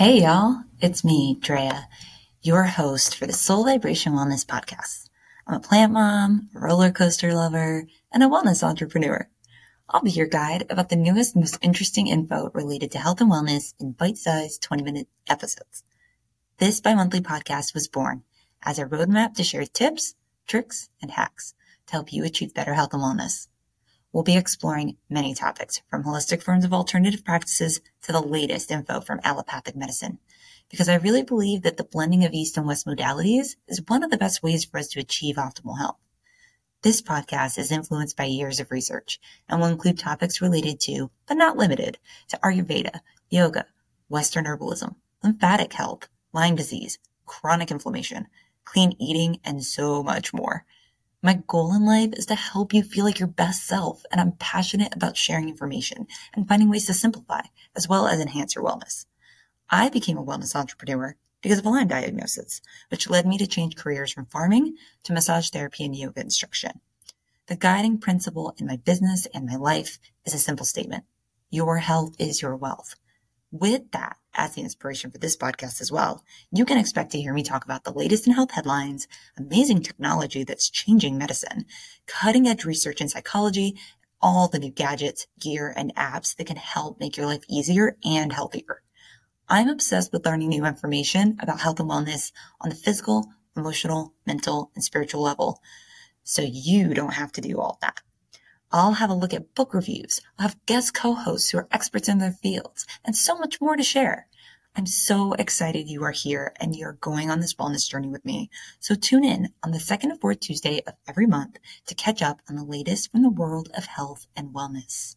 Hey, y'all. It's me, Drea, your host for the Soul Vibration Wellness Podcast. I'm a plant mom, roller coaster lover, and a wellness entrepreneur. I'll be your guide about the newest, most interesting info related to health and wellness in bite-sized 20-minute episodes. This bi-monthly podcast was born as a roadmap to share tips, tricks, and hacks to help you achieve better health and wellness. We'll be exploring many topics from holistic forms of alternative practices to the latest info from allopathic medicine. Because I really believe that the blending of East and West modalities is one of the best ways for us to achieve optimal health. This podcast is influenced by years of research and will include topics related to, but not limited to Ayurveda, yoga, Western herbalism, lymphatic health, Lyme disease, chronic inflammation, clean eating, and so much more. My goal in life is to help you feel like your best self, and I'm passionate about sharing information and finding ways to simplify as well as enhance your wellness. I became a wellness entrepreneur because of a Lyme diagnosis, which led me to change careers from farming to massage therapy and yoga instruction. The guiding principle in my business and my life is a simple statement. Your health is your wealth. With that as the inspiration for this podcast as well, you can expect to hear me talk about the latest in health headlines, amazing technology that's changing medicine, cutting edge research in psychology, all the new gadgets, gear, and apps that can help make your life easier and healthier. I'm obsessed with learning new information about health and wellness on the physical, emotional, mental, and spiritual level. So you don't have to do all that. I'll have a look at book reviews. I'll have guest co-hosts who are experts in their fields and so much more to share. I'm so excited you are here and you're going on this wellness journey with me. So tune in on the second and fourth Tuesday of every month to catch up on the latest from the world of health and wellness.